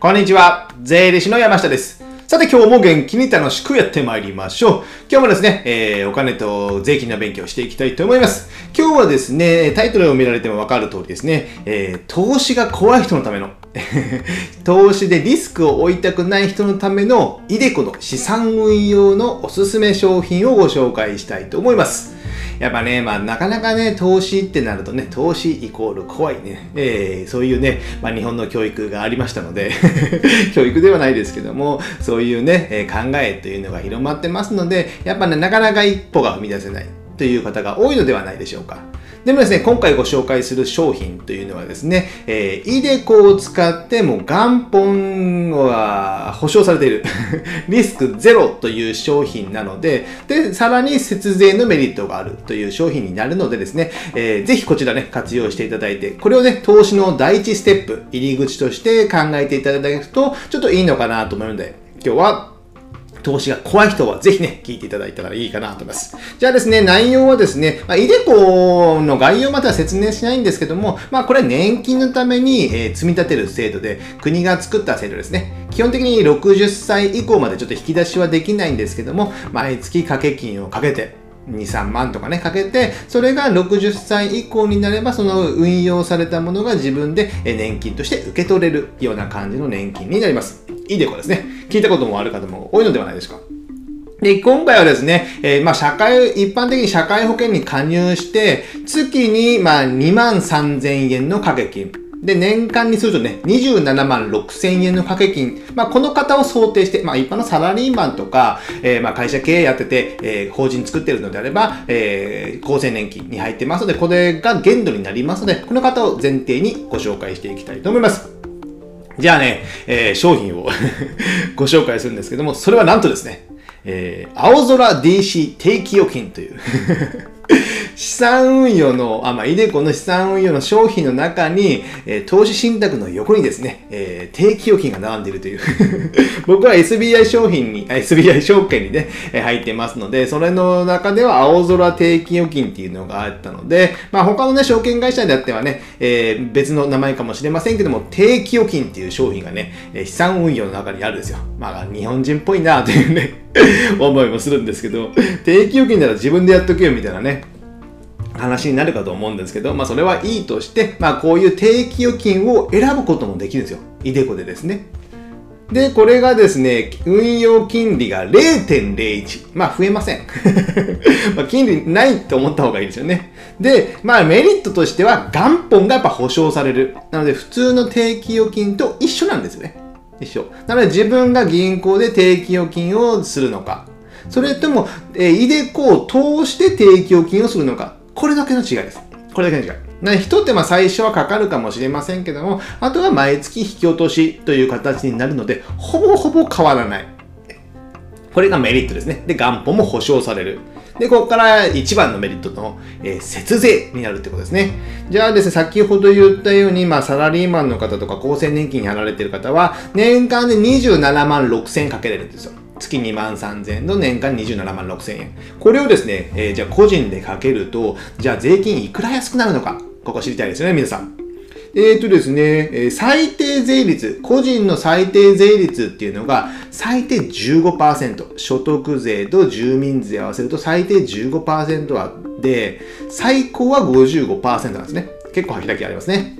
こんにちは。税理士の山下です。さて今日も元気に楽しくやってまいりましょう。今日もですね、えーお金と税金の勉強をしていきたいと思います。今日はですね、タイトルを見られてもわかる通りですね、えー投資が怖い人のための、投資でリスクを負いたくない人のための、イデコの資産運用のおすすめ商品をご紹介したいと思います。やっぱね、まあ、なかなかね、投資ってなるとね、投資イコール怖いね、えーそういうね、まあ、日本の教育がありましたので、教育ではないですけども、そういうね、考えというのが広まってますので、やっぱね、なかなか一歩が踏み出せない。という方が多いのではないでしょうか。でもですね、今回ご紹介する商品というのはですね、えー、イデコを使っても元本は保証されている。リスクゼロという商品なので、で、さらに節税のメリットがあるという商品になるのでですね、えーぜひこちらね、活用していただいて、これをね、投資の第一ステップ、入り口として考えていただくと、ちょっといいのかなと思うので、今日は投資が怖い人はぜひね、聞いていただいたらいいかなと思います。じゃあですね、内容はですね、まあ、イデコの概要までは説明しないんですけども、まあ、これ年金のために、えー積み立てる制度で、国が作った制度ですね。基本的に60歳以降までちょっと引き出しはできないんですけども、毎月掛け金をかけて、2、3万とかね、かけて、それが60歳以降になれば、その運用されたものが自分で年金として受け取れるような感じの年金になります。イデコですね。聞いたこともある方も多いのではないですか。で、今回はですね、えーまあ、社会、一般的に社会保険に加入して、月に、まあ、2万3000円の掛け金。で、年間にするとね、27万6000円の掛け金。まあ、この方を想定して、まあ、一般のサラリーマンとか、えーまあ、会社経営やってて、えー法人作ってるのであれば、えー厚生年金に入ってますので、これが限度になりますので、この方を前提にご紹介していきたいと思います。じゃあね、えー商品を ご紹介するんですけども、それはなんとですね、えー青空 DC 定期預金という資産運用の、あ、まあ、イデコの資産運用の商品の中に、えー投資信託の横にですね、えー定期預金が並んでいるという。僕は SBI 商品に、SBI 証券にね、えー入ってますので、それの中では青空定期預金っていうのがあったので、まあ、他のね、証券会社であってはね、えー別の名前かもしれませんけども、定期預金っていう商品がね、え資産運用の中にあるんですよ。まあ、日本人っぽいなというね、思いもするんですけど、定期預金なら自分でやっとけよみたいなね、話になるかと思うんですけど、まあそれはいいとして、まあこういう定期預金を選ぶこともできるんですよ。イデコでですね。で、これがですね、運用金利が0.01。まあ増えません。まあ金利ないと思った方がいいですよね。で、まあメリットとしては元本がやっぱ保証される。なので普通の定期預金と一緒なんですよね。一緒。なので自分が銀行で定期預金をするのか、それとも、えーイデコを通して定期預金をするのか、これだけの違いです。これだけの違い。な一手間最初はかかるかもしれませんけども、あとは毎月引き落としという形になるので、ほぼほぼ変わらない。これがメリットですね。で、元本も保証される。で、ここから一番のメリットの、えー節税になるってことですね。じゃあですね、先ほど言ったように、まあ、サラリーマンの方とか厚生年金に払われている方は、年間で27万6千円かけれるんですよ。月2万3000円の年間27万6000円。これをですね、えーじゃあ個人でかけると、じゃあ税金いくら安くなるのか、ここ知りたいですよね、皆さん。えーとですね、え最低税率、個人の最低税率っていうのが最低15%、所得税と住民税合わせると最低15%あで、最高は55%なんですね。結構開きありますね。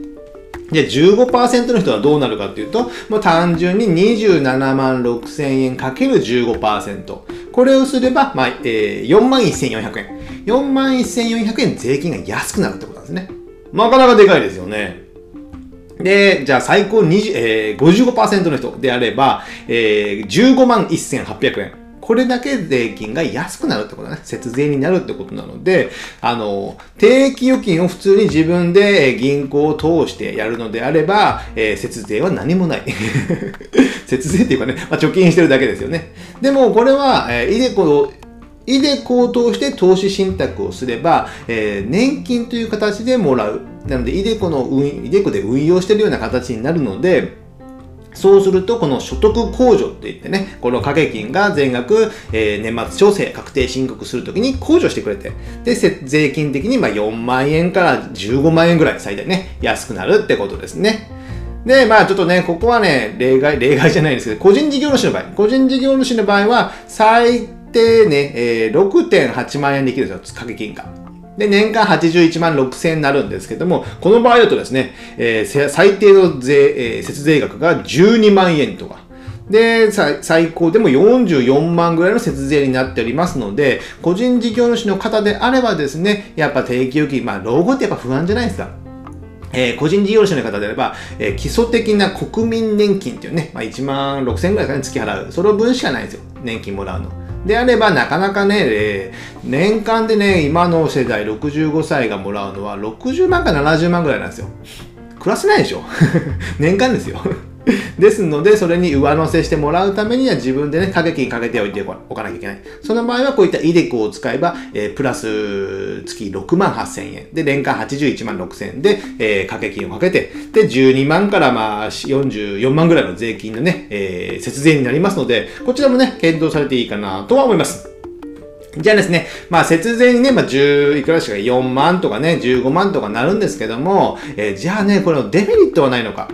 で、15%の人はどうなるかっていうと、もう単純に27万6千円かける15%。これをすれば、まあ、えー、4万1400円。4万1400円税金が安くなるってことなんですね。なかなかでかいですよね。で、じゃあ最高20、えー、55%の人であれば、えー、15万1800円。これだけ税金が安くなるってことだね。節税になるってことなので、あの、定期預金を普通に自分で銀行を通してやるのであれば、えー節税は何もない。節税っていうかね、まあ、貯金してるだけですよね。でも、これは、えーイデコをイデコを通して投資信託をすれば、えー年金という形でもらう。なので、イデコの運、イデコで運用してるような形になるので、そうすると、この所得控除って言ってね、この掛け金が全額、えー年末調整、確定申告するときに控除してくれて、で、税金的にまあ4万円から15万円ぐらい最大ね、安くなるってことですね。で、まあちょっとね、ここはね、例外、例外じゃないんですけど、個人事業主の場合、個人事業主の場合は、最低ね、えー、6.8万円できるんですよ、掛け金が。で、年間81万6000円になるんですけども、この場合だとですね、えー、最低の税、えー、節税額が12万円とか、で、最高でも44万ぐらいの節税になっておりますので、個人事業主の方であればですね、やっぱ定期預金、まあ、老後ってやっぱ不安じゃないですか。えー、個人事業主の方であれば、えー、基礎的な国民年金っていうね、まあ、1万6000円ぐらいかね、月払う。その分しかないんですよ。年金もらうの。であれば、なかなかね、えー、年間でね、今の世代65歳がもらうのは60万か70万ぐらいなんですよ。暮らせないでしょ 年間ですよですので、それに上乗せしてもらうためには自分でね、掛け金かけておいておかなきゃいけない。その場合はこういったイデコを使えば、えー、プラス月6万8000円。で、年間81万6000円で、えー、掛け金をかけて、で、12万からまあ44万ぐらいの税金のね、えー、節税になりますので、こちらもね、検討されていいかなとは思います。じゃあですね、まあ節税にね、まあ10いくらしか4万とかね、15万とかなるんですけども、えー、じゃあね、これのデメリットはないのか。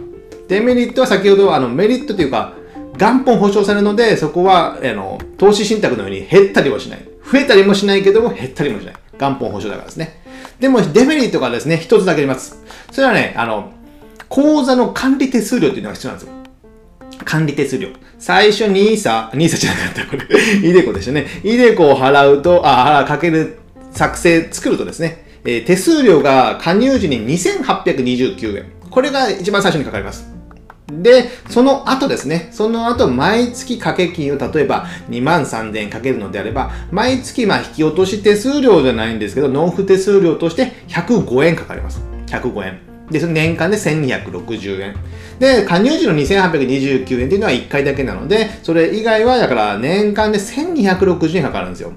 デメリットは先ほどあのメリットというか、元本保証されるので、そこはあの投資信託のように減ったりもしない。増えたりもしないけども減ったりもしない。元本保証だからですね。でもデメリットがですね、一つだけあります。それはね、あの、口座の管理手数料っていうのが必要なんですよ。管理手数料。最初に NISA、NISA じゃなかった、これ。イデコでしたね。イデコを払うと、あ、かける、作成、作るとですね、えー、手数料が加入時に2829円。これが一番最初にかかります。で、その後ですね、その後毎月掛け金を例えば2万3000円かけるのであれば、毎月まあ引き落とし手数料じゃないんですけど、納付手数料として105円かかります。105円。で、その年間で1260円。で、加入時の2829円っていうのは1回だけなので、それ以外はだから年間で1260円かかるんですよ。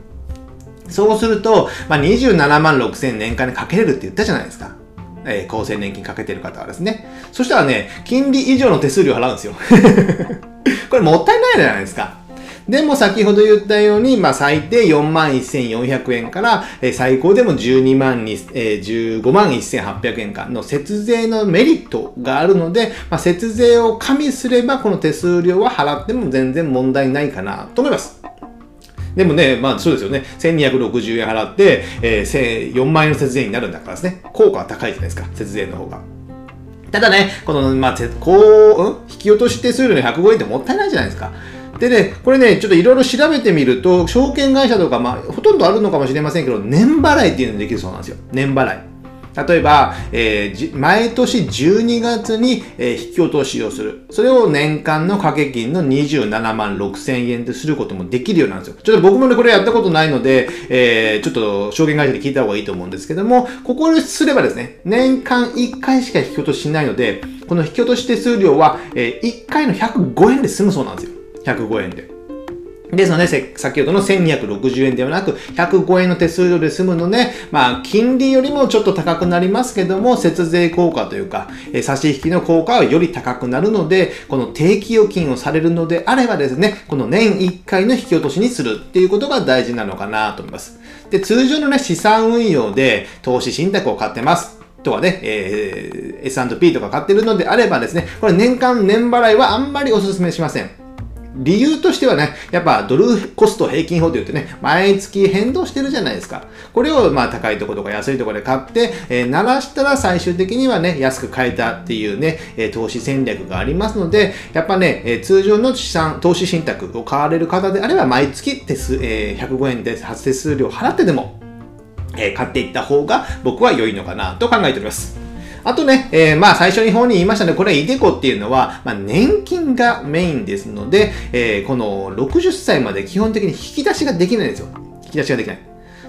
そうすると、まあ、27万6000円年間でかけれるって言ったじゃないですか。えー、厚生年金かけてる方はですね。そしたらね、金利以上の手数料払うんですよ。これもったいないじゃないですか。でも先ほど言ったように、まあ最低4万1400円から、えー、最高でも12万に、えー、15万1800円間の節税のメリットがあるので、まあ、節税を加味すればこの手数料は払っても全然問題ないかなと思います。でもね、まあそうですよね。1260円払って、えー、4万円の節税になるんだからですね。効果は高いじゃないですか。節税の方が。ただね、この、まあ、こう、うん、引き落とし手数料の105円ってもったいないじゃないですか。でね、これね、ちょっといろいろ調べてみると、証券会社とか、まあ、ほとんどあるのかもしれませんけど、年払いっていうのができるそうなんですよ。年払い。例えば、えー、毎年12月に、えー、引き落としをする。それを年間の掛け金の27万6千円ですることもできるようなんですよ。ちょっと僕もね、これやったことないので、えー、ちょっと証券会社で聞いた方がいいと思うんですけども、ここですればですね、年間1回しか引き落とししないので、この引き落とし手数料は、え、1回の105円で済むそうなんですよ。105円で。ですので、先ほどの1260円ではなく、105円の手数料で済むので、まあ、金利よりもちょっと高くなりますけども、節税効果というか、え差し引きの効果はより高くなるので、この定期預金をされるのであればですね、この年1回の引き落としにするっていうことが大事なのかなと思います。で、通常のね、資産運用で投資信託を買ってます。とかね、えー、S&P とか買ってるのであればですね、これ年間年払いはあんまりお勧めしません。理由としてはね、やっぱドルコスト平均法と言ってね、毎月変動してるじゃないですか。これをまあ高いところとか安いところで買って、えー、鳴らしたら最終的にはね、安く買えたっていうね、えー、投資戦略がありますので、やっぱね、えー、通常の資産、投資信託を買われる方であれば、毎月手数、えー、105円で発手数料払ってでも、え、買っていった方が僕は良いのかなと考えております。あとね、えー、まあ最初に方に言いましたね、これイデコっていうのは、まあ、年金がメインですので、えー、この60歳まで基本的に引き出しができないんですよ。引き出しができない。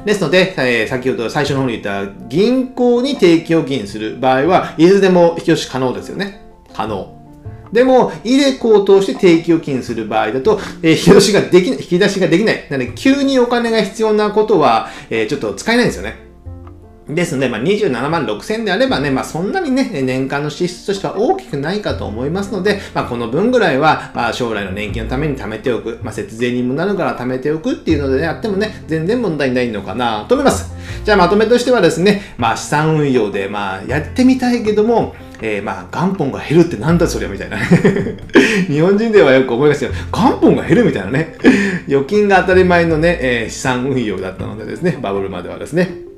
ですので、えー、先ほど最初の方に言った銀行に定期預金する場合は、いつでも引き出し可能ですよね。可能。でも、イデコを通して定期預金する場合だと、えー、引き出しができない、引き出しができない。なので、急にお金が必要なことは、えー、ちょっと使えないんですよね。ですので、まあ、27万6千であればね、まあ、そんなにね、年間の支出としては大きくないかと思いますので、まあ、この分ぐらいは、まあ、将来の年金のために貯めておく、まあ、節税にもなるから貯めておくっていうので、ね、やってもね、全然問題ないのかなと思います。じゃあまとめとしてはですね、まあ資産運用で、まあやってみたいけども、えー、まあ元本が減るってなんだそりゃみたいな。日本人ではよく思いますよ。元本が減るみたいなね。預金が当たり前のね、えー、資産運用だったのでですねバブルまではですね。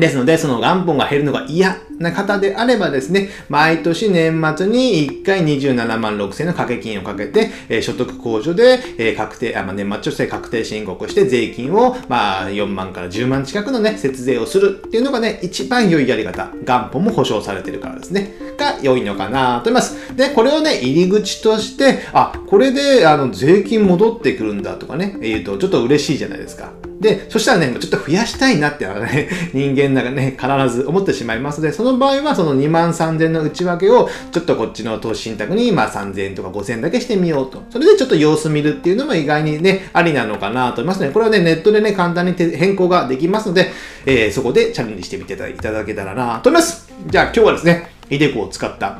ですので、その元本が減るのが嫌な方であればですね、毎年年末に1回27万6千の掛け金をかけて、えー、所得控除で、えー、確定、あまあ、年末調整確定申告して税金を、まあ、4万から10万近くのね、節税をするっていうのがね、一番良いやり方。元本も保証されてるからですね。が良いのかなと思います。で、これをね、入り口として、あ、これで、あの、税金戻ってくるんだとかね、言うと、ちょっと嬉しいじゃないですか。で、そしたらね、ちょっと増やしたいなってね、人間なんかね、必ず思ってしまいますので、その場合はその2万3000の内訳を、ちょっとこっちの投資信託に、まあ3000とか5000だけしてみようと。それでちょっと様子見るっていうのも意外にね、ありなのかなと思いますね。これはね、ネットでね、簡単に変更ができますので、えー、そこでチャレンジしてみていただけたらなと思います。じゃあ今日はですね、イデコを使った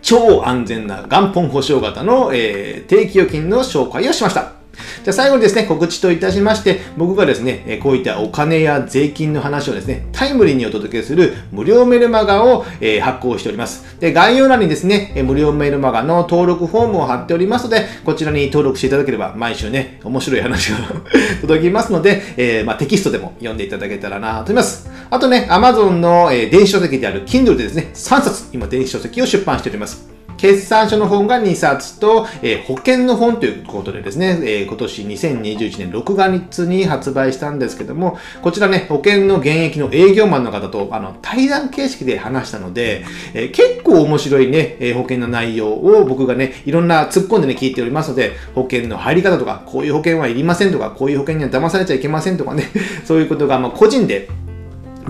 超安全な元本保証型の、えー、定期預金の紹介をしました。じゃあ最後にですね、告知といたしまして、僕がですね、こういったお金や税金の話をですね、タイムリーにお届けする無料メルマガを、え発行しております。で、概要欄にですね、無料メルマガの登録フォームを貼っておりますので、こちらに登録していただければ、毎週ね、面白い話が 届きますので、えー、まあ、テキストでも読んでいただけたらなと思います。あとね、Amazon の、え電子書籍である Kindle でですね、3冊、今電子書籍を出版しております。決算書の本が2冊と、えー、保険の本ということでですね、えー、今年2021年6月に発売したんですけども、こちらね、保険の現役の営業マンの方と、あの、対談形式で話したので、えー、結構面白いね、え保険の内容を僕がね、いろんな突っ込んでね、聞いておりますので、保険の入り方とか、こういう保険はいりませんとか、こういう保険には騙されちゃいけませんとかね、そういうことが、ま、個人で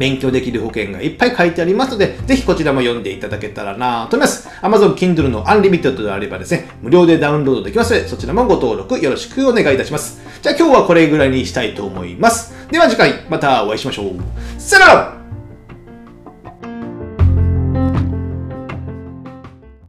勉強できる保険がいっぱい書いてありますので、ぜひこちらも読んでいただけたらなと思います。Amazon Kindle の Unlimited であればですね、無料でダウンロードできますので、そちらもご登録よろしくお願いいたします。じゃあ今日はこれぐらいにしたいと思います。では次回またお会いしましょう。さよなら